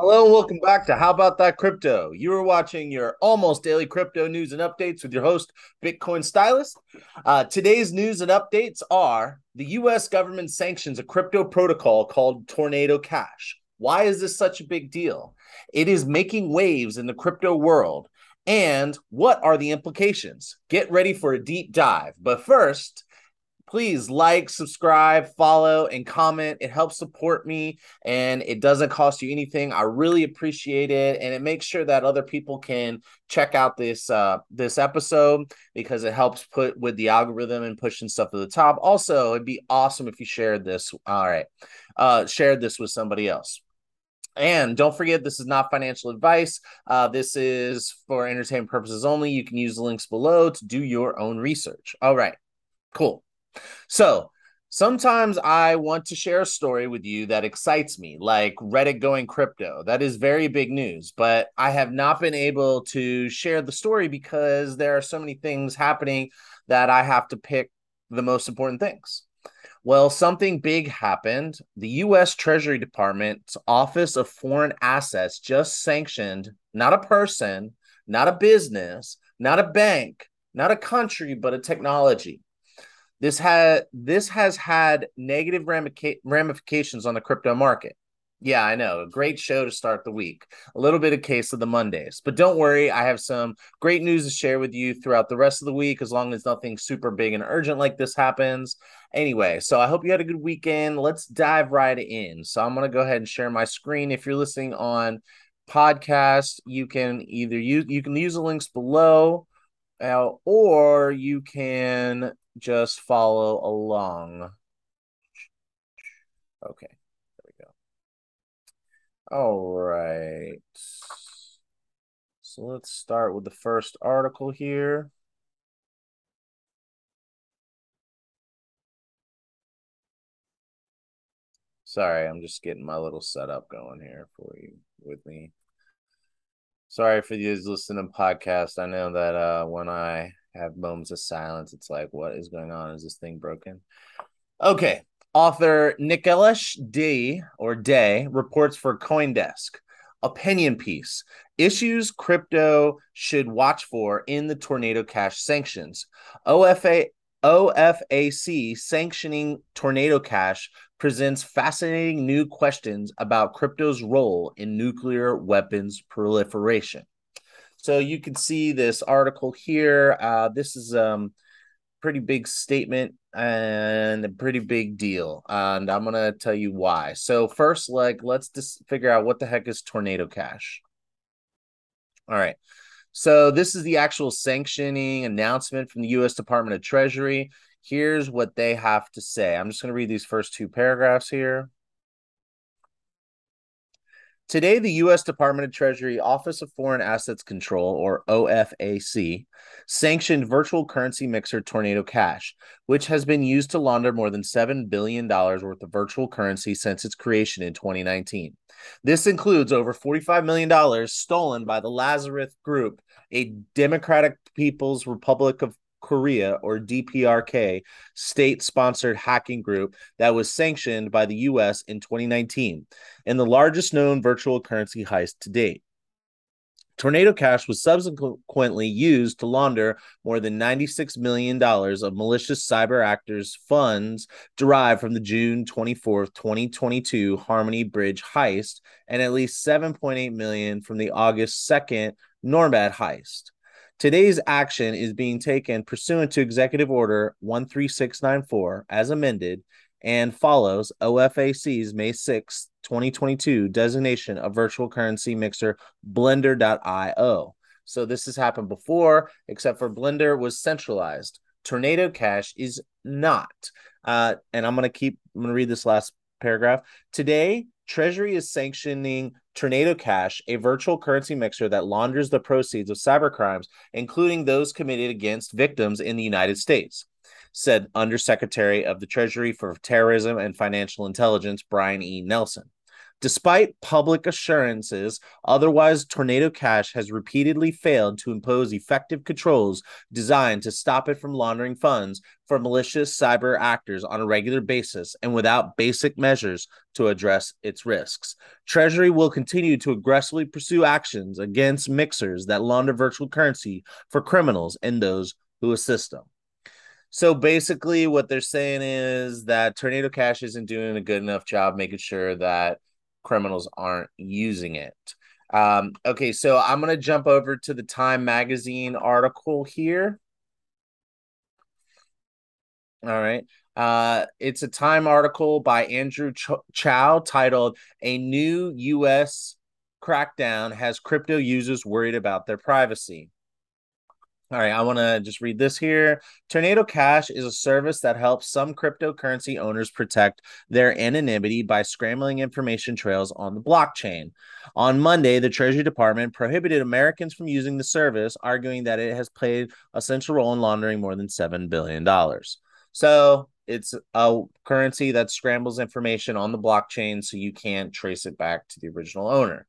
Hello and welcome back to How About That Crypto. You are watching your almost daily crypto news and updates with your host, Bitcoin Stylist. Uh, today's news and updates are the US government sanctions a crypto protocol called Tornado Cash. Why is this such a big deal? It is making waves in the crypto world. And what are the implications? Get ready for a deep dive. But first, please like, subscribe, follow, and comment. It helps support me and it doesn't cost you anything. I really appreciate it. And it makes sure that other people can check out this uh this episode because it helps put with the algorithm and pushing stuff to the top. Also, it'd be awesome if you shared this. All right. Uh shared this with somebody else. And don't forget, this is not financial advice. Uh, this is for entertainment purposes only. You can use the links below to do your own research. All right, cool. So sometimes I want to share a story with you that excites me, like Reddit going crypto. That is very big news, but I have not been able to share the story because there are so many things happening that I have to pick the most important things. Well, something big happened. The US Treasury Department's Office of Foreign Assets just sanctioned not a person, not a business, not a bank, not a country, but a technology. This had this has had negative ramifications on the crypto market. Yeah, I know. A great show to start the week. A little bit of case of the Mondays. But don't worry, I have some great news to share with you throughout the rest of the week as long as nothing super big and urgent like this happens. Anyway, so I hope you had a good weekend. Let's dive right in. So I'm going to go ahead and share my screen. If you're listening on podcast, you can either use you can use the links below uh, or you can just follow along. Okay, there we go. All right. So let's start with the first article here. Sorry, I'm just getting my little setup going here for you with me. Sorry for you listening to podcast. I know that uh when I have moments of silence. It's like, what is going on? Is this thing broken? Okay. Author Nicholas D or Day reports for Coindesk. Opinion piece issues crypto should watch for in the Tornado Cash sanctions. OFA OFAC sanctioning Tornado Cash presents fascinating new questions about crypto's role in nuclear weapons proliferation. So you can see this article here. Uh, this is um pretty big statement and a pretty big deal. And I'm gonna tell you why. So first, like, let's just figure out what the heck is tornado cash. All right. So this is the actual sanctioning announcement from the U.S. Department of Treasury. Here's what they have to say. I'm just going to read these first two paragraphs here. Today, the U.S. Department of Treasury Office of Foreign Assets Control, or OFAC, sanctioned virtual currency mixer Tornado Cash, which has been used to launder more than $7 billion worth of virtual currency since its creation in 2019. This includes over $45 million stolen by the Lazarus Group, a Democratic People's Republic of Korea, or DPRK, state sponsored hacking group that was sanctioned by the US in 2019 and the largest known virtual currency heist to date. Tornado Cash was subsequently used to launder more than $96 million of malicious cyber actors' funds derived from the June 24, 2022 Harmony Bridge heist and at least 7.8 million from the August 2nd Nomad heist. Today's action is being taken pursuant to Executive Order 13694 as amended and follows OFAC's May 6, 2022 designation of virtual currency mixer blender.io. So this has happened before, except for Blender was centralized. Tornado Cash is not. Uh, and I'm gonna keep I'm gonna read this last paragraph. Today, Treasury is sanctioning Tornado Cash, a virtual currency mixer that launders the proceeds of cybercrimes, including those committed against victims in the United States, said Undersecretary of the Treasury for Terrorism and Financial Intelligence Brian E. Nelson. Despite public assurances, otherwise, Tornado Cash has repeatedly failed to impose effective controls designed to stop it from laundering funds for malicious cyber actors on a regular basis and without basic measures to address its risks. Treasury will continue to aggressively pursue actions against mixers that launder virtual currency for criminals and those who assist them. So basically, what they're saying is that Tornado Cash isn't doing a good enough job making sure that criminals aren't using it. Um, okay, so I'm going to jump over to the Time Magazine article here. All right. Uh, it's a Time article by Andrew Ch- Chow titled A New U.S. Crackdown Has Crypto Users Worried About Their Privacy. All right, I want to just read this here. Tornado Cash is a service that helps some cryptocurrency owners protect their anonymity by scrambling information trails on the blockchain. On Monday, the Treasury Department prohibited Americans from using the service, arguing that it has played a central role in laundering more than $7 billion. So it's a currency that scrambles information on the blockchain so you can't trace it back to the original owner.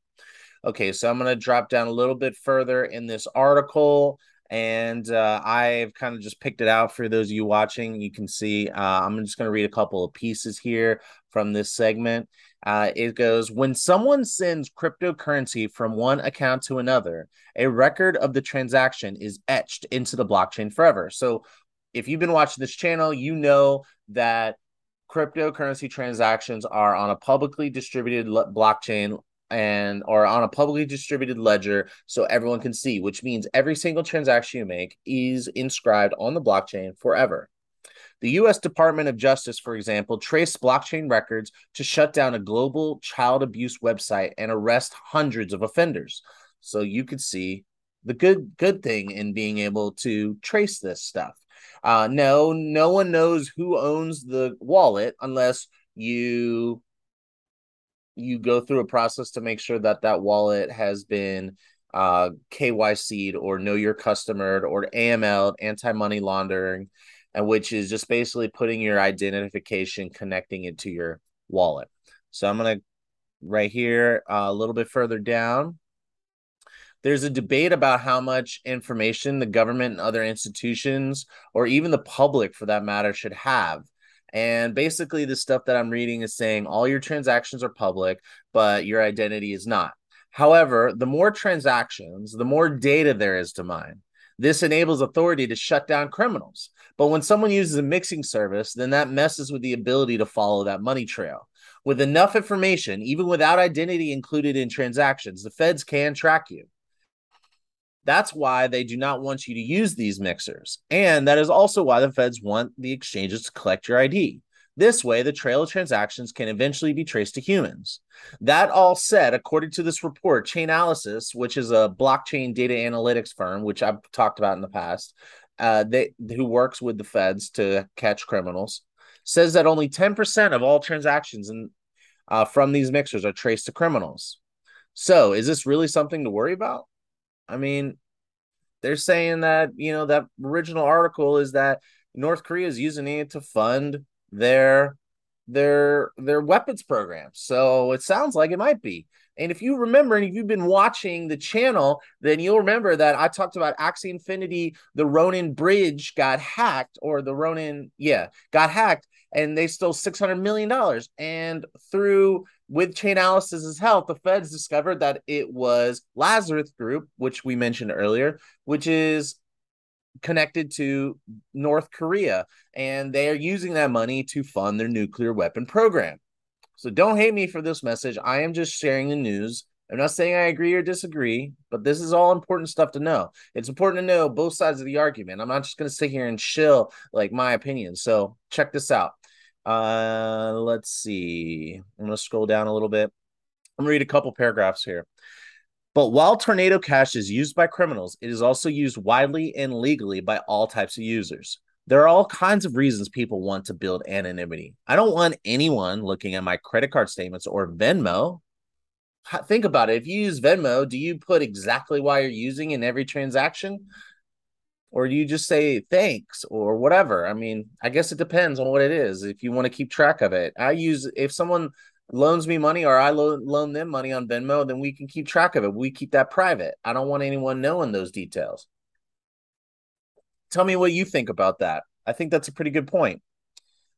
Okay, so I'm going to drop down a little bit further in this article and uh, I've kind of just picked it out for those of you watching. You can see uh, I'm just going to read a couple of pieces here from this segment. Uh, it goes When someone sends cryptocurrency from one account to another, a record of the transaction is etched into the blockchain forever. So, if you've been watching this channel, you know that cryptocurrency transactions are on a publicly distributed blockchain and or on a publicly distributed ledger so everyone can see, which means every single transaction you make is inscribed on the blockchain forever. The US Department of Justice, for example, traced blockchain records to shut down a global child abuse website and arrest hundreds of offenders. So you could see the good good thing in being able to trace this stuff. Uh, no, no one knows who owns the wallet unless you you go through a process to make sure that that wallet has been uh, KYC'd or know your customer or AML, anti money laundering, and which is just basically putting your identification, connecting it to your wallet. So I'm going to right here uh, a little bit further down. There's a debate about how much information the government and other institutions, or even the public for that matter, should have and basically, the stuff that I'm reading is saying all your transactions are public, but your identity is not. However, the more transactions, the more data there is to mine. This enables authority to shut down criminals. But when someone uses a mixing service, then that messes with the ability to follow that money trail. With enough information, even without identity included in transactions, the feds can track you. That's why they do not want you to use these mixers. And that is also why the feds want the exchanges to collect your ID. This way, the trail of transactions can eventually be traced to humans. That all said, according to this report, Chainalysis, which is a blockchain data analytics firm, which I've talked about in the past, uh, they who works with the feds to catch criminals, says that only 10% of all transactions in, uh, from these mixers are traced to criminals. So, is this really something to worry about? I mean, they're saying that, you know, that original article is that North Korea is using it to fund their their their weapons program. So it sounds like it might be. And if you remember, and if you've been watching the channel, then you'll remember that I talked about Axie Infinity, the Ronin bridge got hacked, or the Ronin, yeah, got hacked, and they stole six hundred million dollars. And through with Chainalysis's help, the feds discovered that it was Lazarus Group, which we mentioned earlier, which is connected to North Korea, and they are using that money to fund their nuclear weapon program. So don't hate me for this message. I am just sharing the news. I'm not saying I agree or disagree, but this is all important stuff to know. It's important to know both sides of the argument. I'm not just going to sit here and chill like my opinion. So check this out. Uh, let's see. I'm going to scroll down a little bit. I'm going to read a couple paragraphs here. But while Tornado Cash is used by criminals, it is also used widely and legally by all types of users. There are all kinds of reasons people want to build anonymity. I don't want anyone looking at my credit card statements or Venmo. Think about it. If you use Venmo, do you put exactly why you're using in every transaction? Or do you just say thanks or whatever i mean i guess it depends on what it is if you want to keep track of it i use if someone loans me money or I lo- loan them money on Venmo, then we can keep track of it. We keep that private. I don't want anyone knowing those details. Tell me what you think about that. I think that's a pretty good point.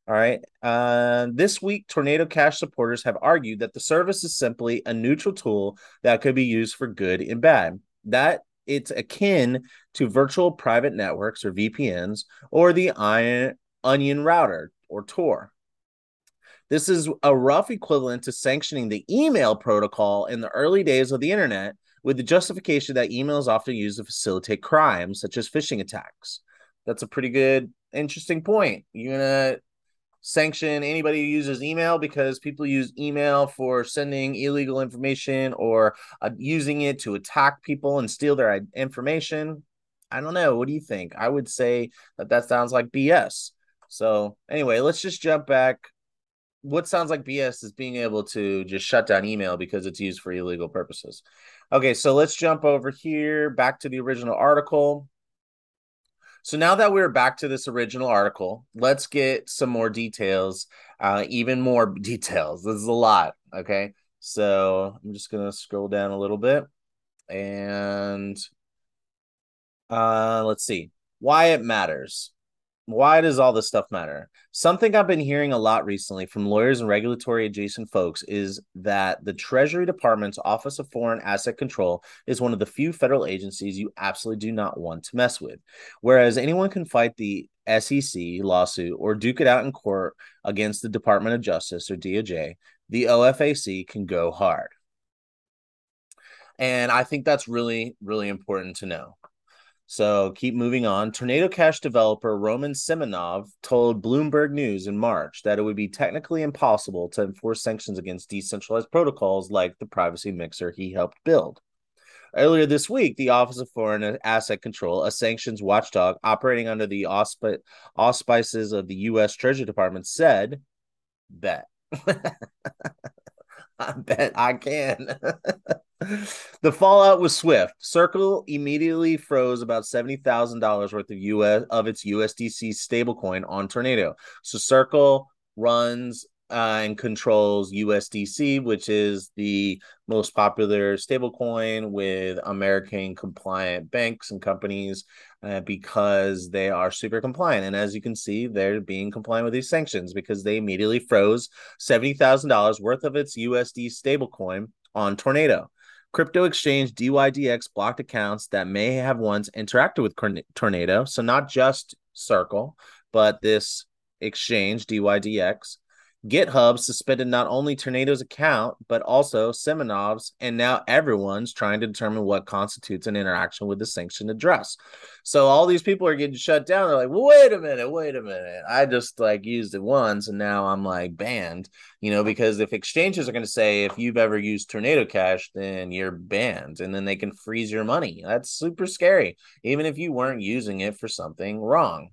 All right. Uh, this week, Tornado Cash supporters have argued that the service is simply a neutral tool that could be used for good and bad. That it's akin to virtual private networks or VPNs or the Onion router or Tor. This is a rough equivalent to sanctioning the email protocol in the early days of the internet with the justification that email is often used to facilitate crimes such as phishing attacks. That's a pretty good, interesting point. You're gonna sanction anybody who uses email because people use email for sending illegal information or uh, using it to attack people and steal their information. I don't know. What do you think? I would say that that sounds like BS. So, anyway, let's just jump back. What sounds like BS is being able to just shut down email because it's used for illegal purposes. Okay, so let's jump over here back to the original article. So now that we're back to this original article, let's get some more details, uh, even more details. This is a lot. Okay. So I'm just going to scroll down a little bit and uh, let's see why it matters why does all this stuff matter? Something I've been hearing a lot recently from lawyers and regulatory adjacent folks is that the Treasury Department's Office of Foreign Asset Control is one of the few federal agencies you absolutely do not want to mess with. Whereas anyone can fight the SEC lawsuit or duke it out in court against the Department of Justice or DOJ, the OFAC can go hard. And I think that's really, really important to know. So keep moving on. Tornado Cash developer Roman Semenov told Bloomberg News in March that it would be technically impossible to enforce sanctions against decentralized protocols like the privacy mixer he helped build. Earlier this week, the Office of Foreign Asset Control, a sanctions watchdog operating under the ausp- auspices of the U.S. Treasury Department, said, Bet. I bet I can. the fallout was swift. Circle immediately froze about seventy thousand dollars worth of US of its USDC stablecoin on Tornado. So Circle runs uh, and controls USDC, which is the most popular stablecoin with American compliant banks and companies uh, because they are super compliant. And as you can see, they're being compliant with these sanctions because they immediately froze $70,000 worth of its USD stablecoin on Tornado. Crypto exchange DYDX blocked accounts that may have once interacted with Tornado. So, not just Circle, but this exchange, DYDX, GitHub suspended not only Tornado's account, but also Semenov's, and now everyone's trying to determine what constitutes an interaction with the sanctioned address. So all these people are getting shut down. They're like, wait a minute, wait a minute. I just like used it once and now I'm like banned, you know, because if exchanges are going to say if you've ever used Tornado Cash, then you're banned and then they can freeze your money. That's super scary, even if you weren't using it for something wrong.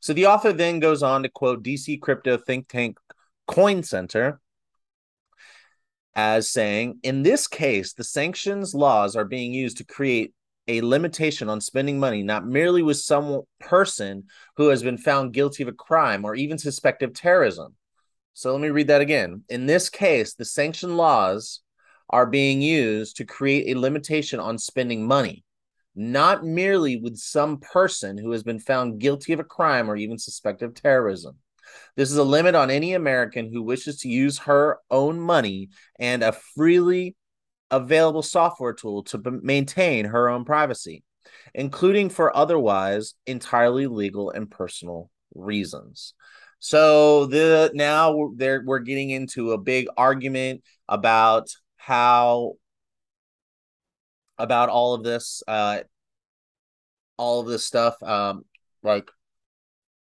So the author then goes on to quote DC crypto think tank Coin Center as saying, in this case, the sanctions laws are being used to create a limitation on spending money, not merely with some person who has been found guilty of a crime or even suspected of terrorism. So let me read that again. In this case, the sanction laws are being used to create a limitation on spending money, not merely with some person who has been found guilty of a crime or even suspected of terrorism. This is a limit on any American who wishes to use her own money and a freely available software tool to b- maintain her own privacy, including for otherwise entirely legal and personal reasons. So the now there we're getting into a big argument about how about all of this uh all of this stuff um like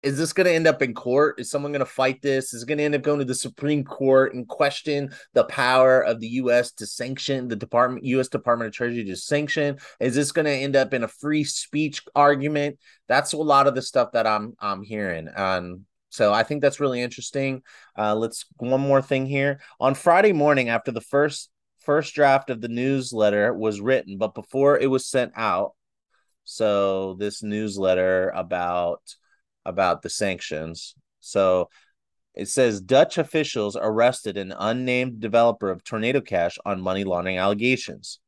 is this going to end up in court? Is someone going to fight this? Is it going to end up going to the Supreme Court and question the power of the U.S. to sanction the Department, U.S. Department of Treasury to sanction? Is this going to end up in a free speech argument? That's a lot of the stuff that I'm I'm hearing. Um, so I think that's really interesting. Uh, let's one more thing here on Friday morning after the first first draft of the newsletter was written, but before it was sent out. So this newsletter about about the sanctions. So It says Dutch officials arrested an unnamed developer of Tornado Cash on money laundering allegations.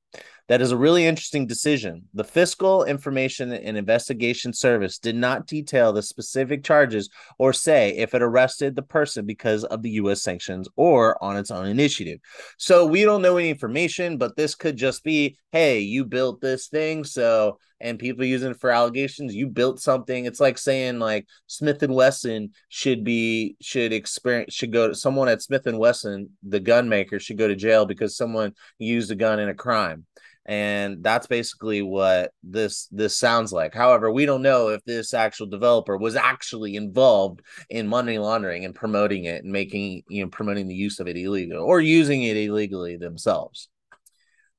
That is a really interesting decision. The Fiscal Information and Investigation Service did not detail the specific charges or say if it arrested the person because of the U.S. sanctions or on its own initiative. So we don't know any information, but this could just be hey, you built this thing. So, and people using it for allegations, you built something. It's like saying like Smith and Wesson should be, should experience, should go to someone at Smith and Wesson, the gun maker, should go to jail because someone used a gun in a crime. And that's basically what this this sounds like. However we don't know if this actual developer was actually involved in money laundering and promoting it and making you know promoting the use of it illegal or using it illegally themselves.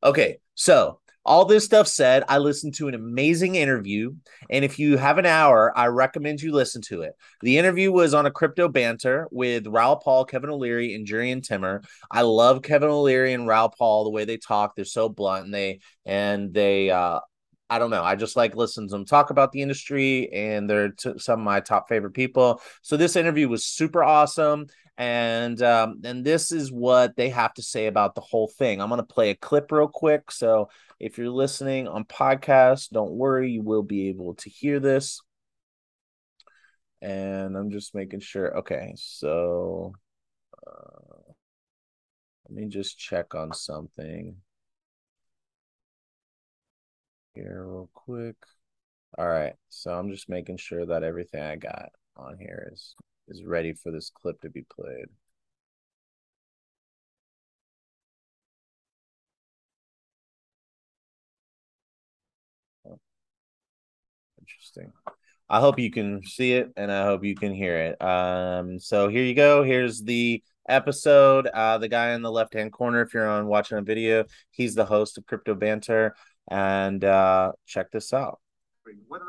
Okay so all this stuff said, I listened to an amazing interview. And if you have an hour, I recommend you listen to it. The interview was on a crypto banter with Raoul Paul, Kevin O'Leary, and Jurrien Timmer. I love Kevin O'Leary and Raoul Paul, the way they talk. They're so blunt and they, and they, uh, I don't know. I just like listening to them talk about the industry, and they're t- some of my top favorite people. So this interview was super awesome, and um, and this is what they have to say about the whole thing. I'm gonna play a clip real quick. So if you're listening on podcast, don't worry, you will be able to hear this. And I'm just making sure. Okay, so uh, let me just check on something here real quick. All right, so I'm just making sure that everything I got on here is is ready for this clip to be played. Oh, interesting. I hope you can see it and I hope you can hear it. Um, so here you go. Here's the episode. Uh, the guy in the left hand corner, if you're on watching a video, he's the host of Crypto Banter and uh, check this out. one, of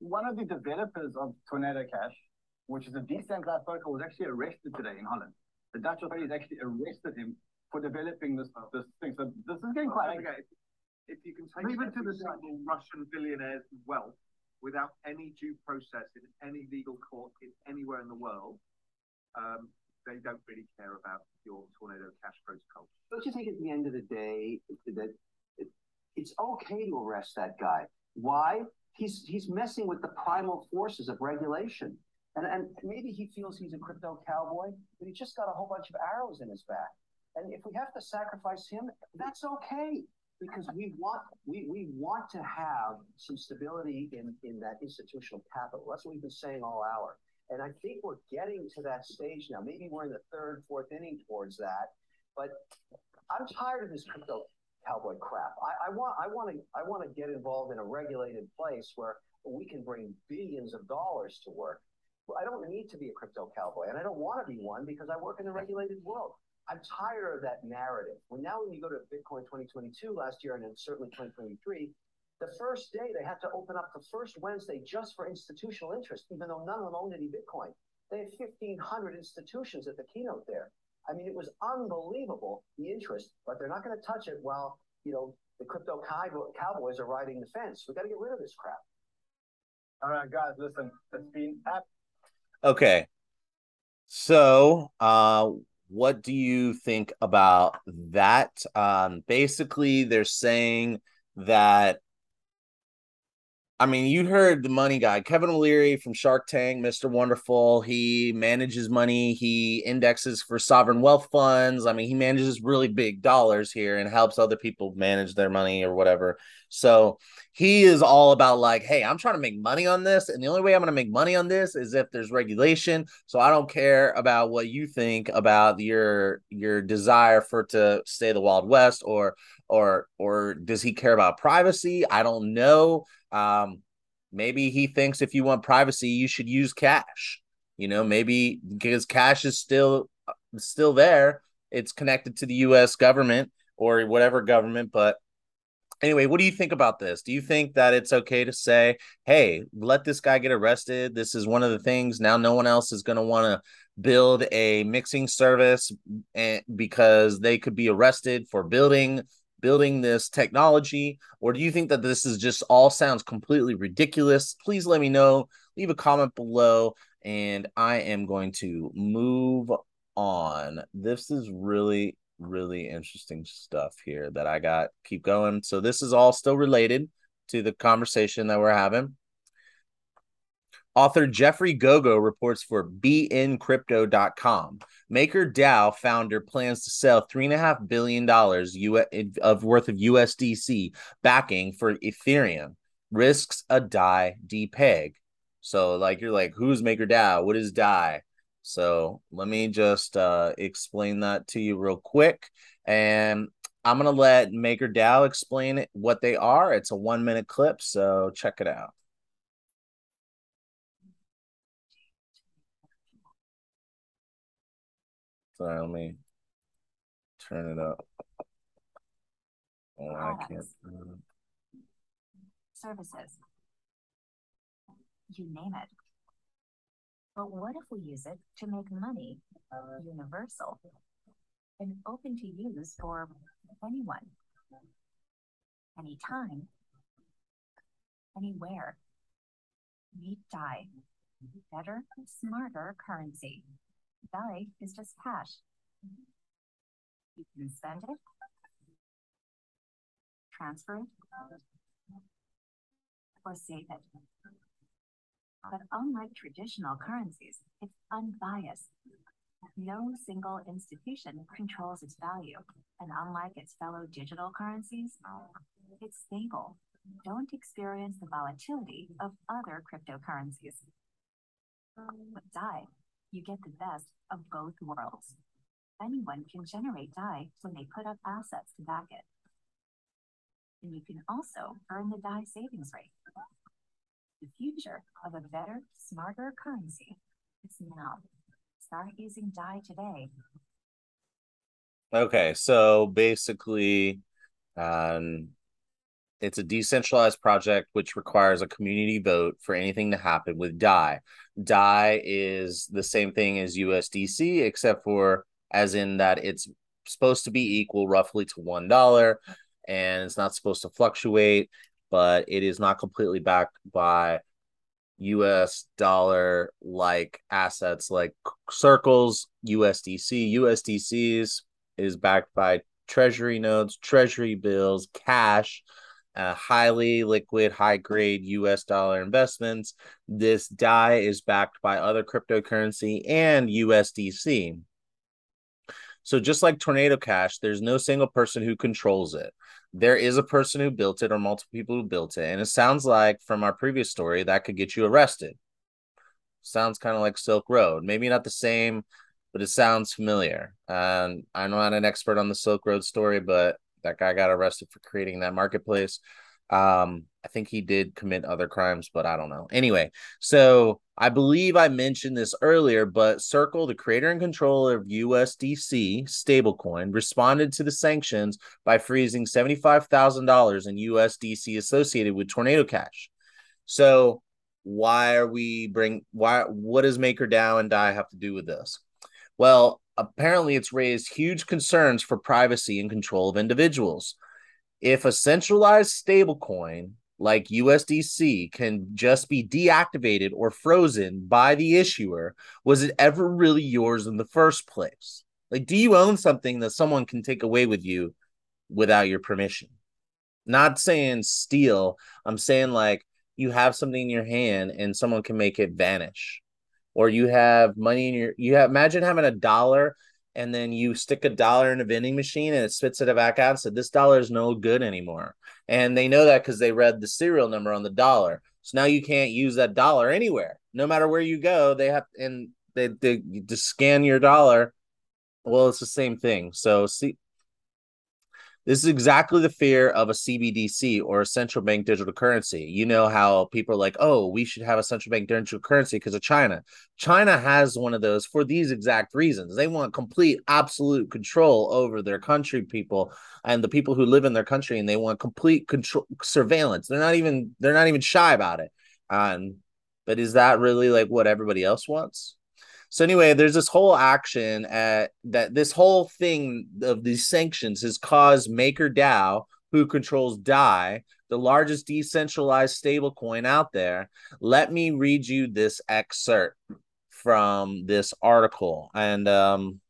one of the developers of Tornado Cash, which is a decentralized protocol, was actually arrested today in Holland. The Dutch authorities actually arrested him for developing this this thing. So this is getting quite. Okay. If you can take even to the single Russian billionaire's wealth without any due process in any legal court in anywhere in the world, um, they don't really care about your tornado cash protocol. Don't you think at the end of the day that it's okay to arrest that guy? Why? He's he's messing with the primal forces of regulation. And, and maybe he feels he's a crypto cowboy, but he just got a whole bunch of arrows in his back. And if we have to sacrifice him, that's okay because we want we, we want to have some stability in, in that institutional capital. That's what we've been saying all hour. And I think we're getting to that stage now. Maybe we're in the third, fourth inning towards that. But I'm tired of this crypto cowboy crap. I, I want I want to I want to get involved in a regulated place where we can bring billions of dollars to work. I don't need to be a crypto cowboy, and I don't want to be one because I work in the regulated world. I'm tired of that narrative. When now, when you go to Bitcoin 2022 last year, and then certainly 2023, the first day they had to open up the first Wednesday just for institutional interest, even though none of them owned any Bitcoin. They had 1,500 institutions at the keynote there. I mean, it was unbelievable the interest, but they're not going to touch it while you know the crypto cowboys are riding the fence. We got to get rid of this crap. All right, guys, listen. It's been okay. So, uh, what do you think about that? Um, basically, they're saying that I mean, you heard the money guy, Kevin O'Leary from Shark Tank, Mr. Wonderful. He manages money, he indexes for sovereign wealth funds. I mean, he manages really big dollars here and helps other people manage their money or whatever. So he is all about like, hey, I'm trying to make money on this. And the only way I'm going to make money on this is if there's regulation. So I don't care about what you think about your your desire for to stay the Wild West or or or does he care about privacy? I don't know. Um, maybe he thinks if you want privacy, you should use cash. You know, maybe because cash is still still there. It's connected to the U.S. government or whatever government. But anyway, what do you think about this? Do you think that it's okay to say, "Hey, let this guy get arrested"? This is one of the things. Now, no one else is going to want to build a mixing service and because they could be arrested for building building this technology or do you think that this is just all sounds completely ridiculous please let me know leave a comment below and I am going to move on. This is really, really interesting stuff here that I got. Keep going. So, this is all still related to the conversation that we're having. Author Jeffrey Gogo reports for beincrypto.com. MakerDAO founder plans to sell $3.5 billion of worth of USDC backing for Ethereum. Risks a DAI depeg. So, like, you're like, who's MakerDAO? What is DAI? So, let me just uh, explain that to you real quick. And I'm going to let MakerDAO explain it, what they are. It's a one minute clip. So, check it out. Sorry, let me turn it up. Oh, I can't. Services. You name it. But what if we use it to make money universal and open to use for anyone, anytime, anywhere? Meet DAI. Better, smarter currency. DAI is just cash. You can spend it, transfer it, or save it. But unlike traditional currencies, it's unbiased. No single institution controls its value, and unlike its fellow digital currencies, it's stable. Don't experience the volatility of other cryptocurrencies. With DAI, you get the best of both worlds. Anyone can generate DAI when they put up assets to back it. And you can also earn the DAI savings rate. The future of a better, smarter currency is now. Start using DAI today. Okay, so basically, um, it's a decentralized project which requires a community vote for anything to happen with DAI. DAI is the same thing as USDC, except for as in that it's supposed to be equal roughly to one dollar, and it's not supposed to fluctuate, but it is not completely backed by US dollar like assets like circles, USDC, USDCs is backed by treasury notes, treasury bills, cash, uh, highly liquid, high grade US dollar investments. This DAI is backed by other cryptocurrency and USDC. So, just like Tornado Cash, there's no single person who controls it. There is a person who built it or multiple people who built it. And it sounds like from our previous story that could get you arrested. Sounds kind of like Silk Road. Maybe not the same, but it sounds familiar. And I'm not an expert on the Silk Road story, but that guy got arrested for creating that marketplace. Um, I think he did commit other crimes, but I don't know. Anyway, so I believe I mentioned this earlier, but Circle, the creator and controller of USDC stablecoin, responded to the sanctions by freezing $75,000 in USDC associated with Tornado Cash. So, why are we bring why what does MakerDAO and DAI have to do with this? Well, apparently it's raised huge concerns for privacy and control of individuals. If a centralized stablecoin like USDC can just be deactivated or frozen by the issuer, was it ever really yours in the first place? Like, do you own something that someone can take away with you without your permission? Not saying steal, I'm saying like you have something in your hand and someone can make it vanish or you have money in your you have imagine having a dollar and then you stick a dollar in a vending machine and it spits it back out and said this dollar is no good anymore. And they know that because they read the serial number on the dollar. So now you can't use that dollar anywhere. No matter where you go they have and they, they just scan your dollar. Well it's the same thing. So see this is exactly the fear of a CBDC or a central bank digital currency. You know how people are like, oh, we should have a central bank digital currency because of China. China has one of those for these exact reasons. They want complete, absolute control over their country people and the people who live in their country, and they want complete control surveillance. They're not even they're not even shy about it. Um, but is that really like what everybody else wants? So anyway, there's this whole action at that this whole thing of these sanctions has caused MakerDAO, who controls DAI, the largest decentralized stablecoin out there. Let me read you this excerpt. from this article. And um,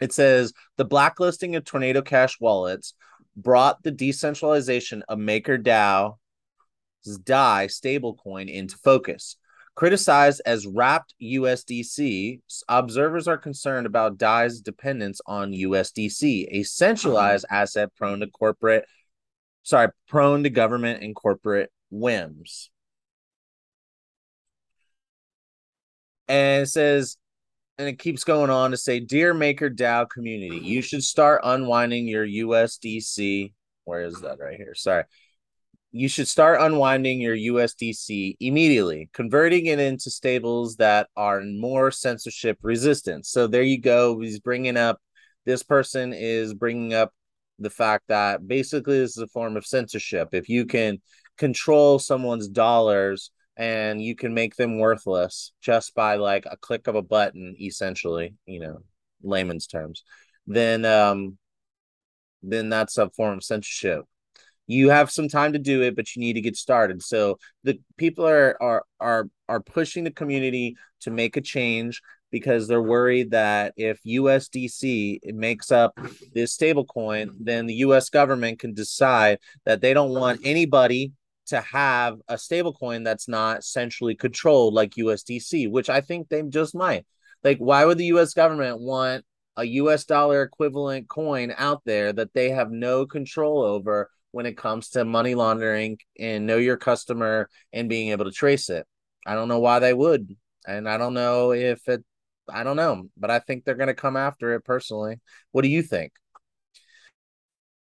it says the blacklisting of Tornado Cash wallets brought the decentralization of MakerDAO's DAI stablecoin into focus. Criticized as wrapped USDC, observers are concerned about DAI's dependence on USDC, a centralized asset prone to corporate, sorry, prone to government and corporate whims. And it says, and it keeps going on to say, Dear Maker DAO community, you should start unwinding your USDC. Where is that right here? Sorry. You should start unwinding your USDC immediately, converting it into stables that are more censorship resistant. So there you go. He's bringing up, this person is bringing up the fact that basically this is a form of censorship. If you can control someone's dollars, and you can make them worthless just by like a click of a button essentially you know layman's terms then um then that's a form of censorship you have some time to do it but you need to get started so the people are are are are pushing the community to make a change because they're worried that if USDC makes up this stablecoin, then the US government can decide that they don't want anybody to have a stablecoin that's not centrally controlled like USDC, which I think they just might. Like, why would the US government want a US dollar equivalent coin out there that they have no control over when it comes to money laundering and know your customer and being able to trace it? I don't know why they would. And I don't know if it, I don't know, but I think they're going to come after it personally. What do you think?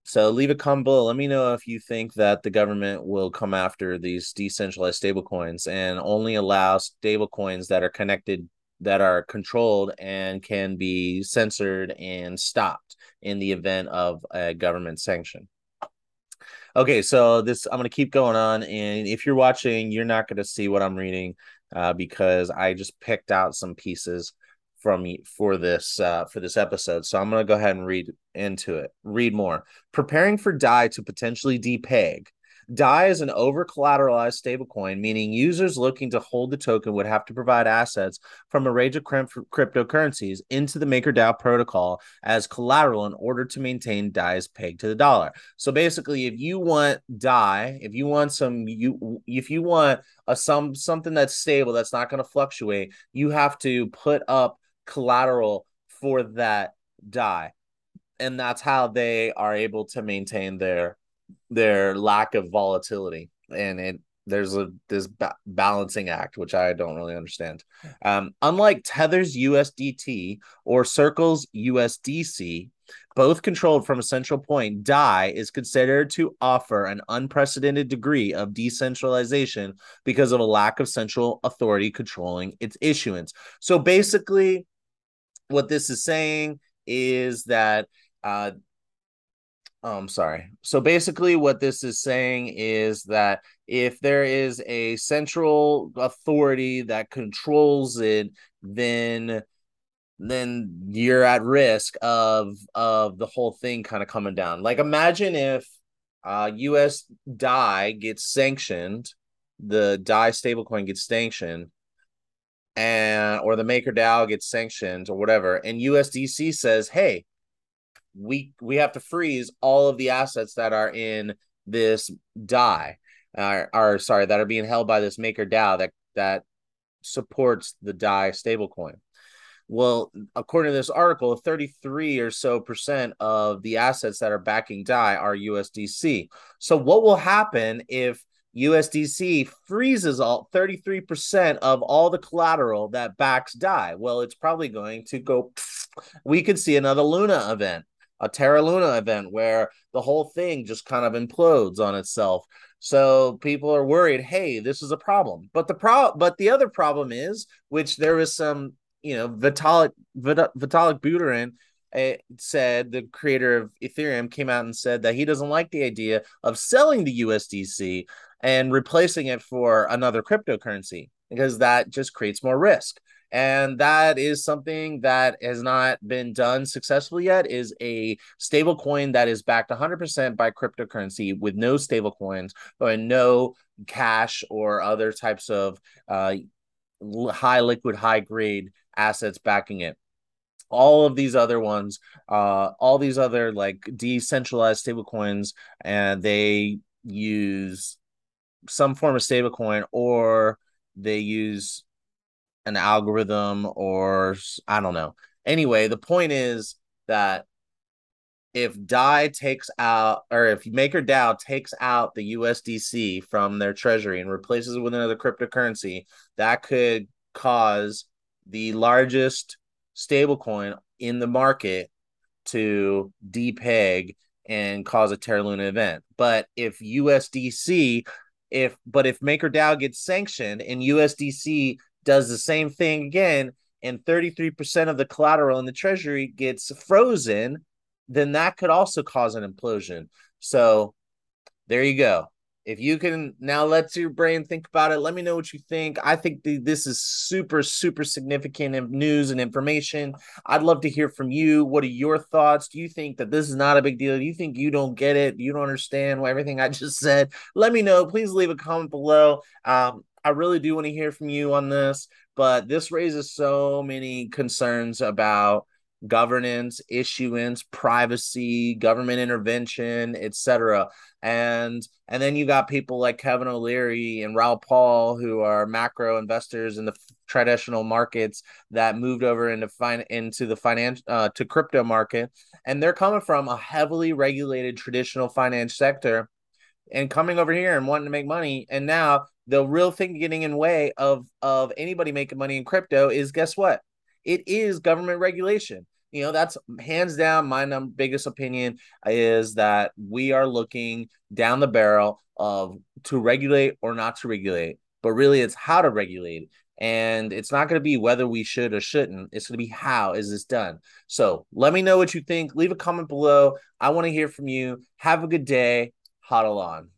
So leave a comment below. Let me know if you think that the government will come after these decentralized stablecoins and only allow stablecoins that are connected, that are controlled and can be censored and stopped in the event of a government sanction. Okay, so this I'm gonna keep going on, and if you're watching, you're not gonna see what I'm reading uh, because I just picked out some pieces from for this uh, for this episode. So I'm to go ahead and read into it. Read more. Preparing for DAI to potentially depeg. DAI is an over collateralized stablecoin, meaning users looking to hold the token would have to provide assets from a range of cryptocurrencies into the MakerDAO protocol as collateral in order to maintain DAI's peg to the dollar. So basically, if you want DAI, if you want some, you if you want a some something that's stable that's not going to fluctuate, you have to put up collateral for that DAI and that's how they are able to maintain their their lack of volatility. And it there's a this ba- balancing act which i don't really understand. Um unlike tether's usdt or circle's usdc both controlled from a central point dai is considered to offer an unprecedented degree of decentralization because of a lack of central authority controlling its issuance. So basically what this is saying is that uh oh, I'm sorry. So basically what this is saying is that if there is a central authority that controls it, then then you're at risk of of the whole thing kind of coming down. Like imagine if uh US DAI gets sanctioned, the DAI stablecoin gets sanctioned and or the maker DAO gets sanctioned or whatever, and USDC says, "Hey, we we have to freeze all of the assets that are in this uh, are sorry that are being held by this maker DAO that that supports the DAI stablecoin." Well, according to this article, 33 or so percent of the assets that are backing DAI are USDC. So, what will happen if USDC freezes all 33% of all the collateral that backs DAI. Well, it's probably going to go. We could see another Luna event, a Terra Luna event where the whole thing just kind of implodes on itself. So people are worried, hey, this is a problem. But the pro but the other problem is, which there was some, you know, Vitalik Vitalik Buterin uh, said the creator of Ethereum came out and said that he doesn't like the idea of selling the USDC and replacing it for another cryptocurrency because that just creates more risk and that is something that has not been done successfully yet is a stable coin that is backed 100% by cryptocurrency with no stable coins or no cash or other types of uh, high liquid, high grade assets backing it. All of these other ones, uh, all these other like decentralized stable coins and they use some form of stablecoin or they use an algorithm or I don't know. Anyway, the point is that if DAI takes out or if MakerDAO takes out the USDC from their treasury and replaces it with another cryptocurrency, that could cause the largest stablecoin in the market to depeg and cause a Terra Luna event. But if USDC, if but if MakerDAO gets sanctioned and USDC does the same thing again, and 33% of the collateral in the treasury gets frozen, then that could also cause an implosion. So there you go. If you can now let your brain think about it, let me know what you think. I think the, this is super, super significant news and information. I'd love to hear from you. What are your thoughts? Do you think that this is not a big deal? Do you think you don't get it? You don't understand why everything I just said? Let me know. Please leave a comment below. Um, I really do want to hear from you on this, but this raises so many concerns about governance, issuance, privacy, government intervention, etc. And and then you got people like Kevin O'Leary and Raoul Paul who are macro investors in the traditional markets that moved over into fin- into the finance uh, to crypto market, and they're coming from a heavily regulated traditional finance sector and coming over here and wanting to make money. And now the real thing getting in way of of anybody making money in crypto is guess what? It is government regulation. You know that's hands down my num- biggest opinion is that we are looking down the barrel of to regulate or not to regulate but really it's how to regulate. And it's not going to be whether we should or shouldn't. It's going to be how is this done? So let me know what you think. Leave a comment below. I want to hear from you. Have a good day hodl on